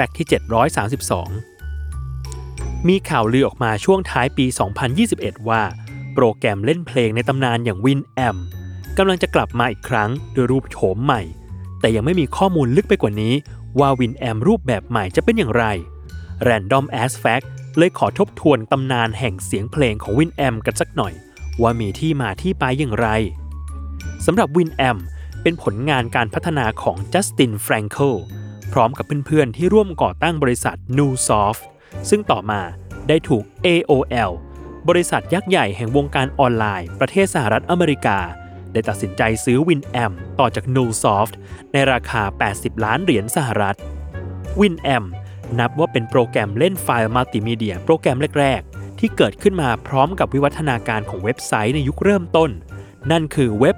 ฟกต์ที่ 732 มีข่าวลือออกมาช่วงท้ายปี 2021 ว่า โปรแกรมเล่นเพลงในตำนานอย่าง WinAm กำลังจะกลับมาอีกครั้งด้วยรูปโฉมใหม่ แต่ยังไม่มีข้อมูลลึกไปกว่านี้ว่า WinAm รูปแบบใหม่จะเป็นอย่างไร Random As Fact เลยขอทบทวนตำนานแห่งเสียงเพลงของ WinAm กันสักหน่อย ว่ามีที่มาที่ไปอย่างไรสำหรับ WinAm เป็นผลงานการพัฒนาของจัสตินแฟรงเคิล พร้อมกับเพื่อนๆ ที่ร่วมก่อตั้งบริษัท Newsoft ซึ่งต่อมาได้ถูก AOL บริษัทยักษ์ใหญ่แห่งวงการออนไลน์ ประเทศสหรัฐอเมริกา ได้ตัดสินใจซื้อ WinAm ต่อจาก Newsoft ในราคา 80 ล้านเหรียญสหรัฐ WinAm นับว่าเป็นโปรแกรมเล่นไฟล์มัลติมีเดียโปรแกรมแรก ๆ ที่เกิดขึ้นมาพร้อมกับวิวัฒนาการของเว็บไซต์ในยุคเริ่มต้น นั่นคือเว็บ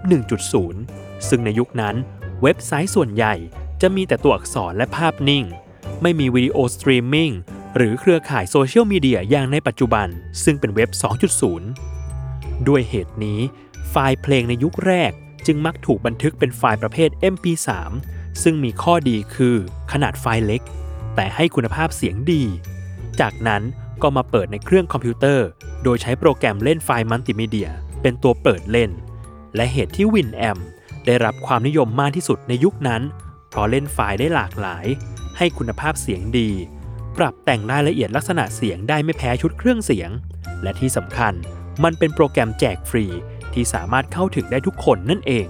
1.0 ซึ่งในยุคนั้นเว็บไซต์ส่วนใหญ่ จะมีแต่ตัวอักษรและภาพนิ่ง ไม่มีวิดีโอสตรีมมิ่งหรือเครือข่ายโซเชียลมีเดียอย่างในปัจจุบัน ซึ่งเป็นเว็บ 2.0 ด้วยเหตุนี้ ไฟล์เพลงในยุคแรก จึงมักถูกบันทึกเป็นไฟล์ประเภท MP3 ซึ่งมีข้อดีคือขนาดไฟล์เล็ก แต่ให้คุณภาพเสียงดี จากนั้นก็มาเปิดในเครื่องคอมพิวเตอร์ โดยใช้โปรแกรมเล่นไฟล์มัลติมีเดีย เป็นตัวเปิดเล่น และเหตุที่ WinAm ได้รับความนิยมมากที่สุดในยุคนั้น เพราะเล่นไฟล์ได้หลากหลาย ให้คุณภาพเสียงดี ปรับแต่งรายละเอียดลักษณะเสียงได้ไม่แพ้ชุดเครื่องเสียง และที่สำคัญมันเป็นโปรแกรมแจกฟรีที่สามารถเข้าถึงได้ทุกคนนั่นเอง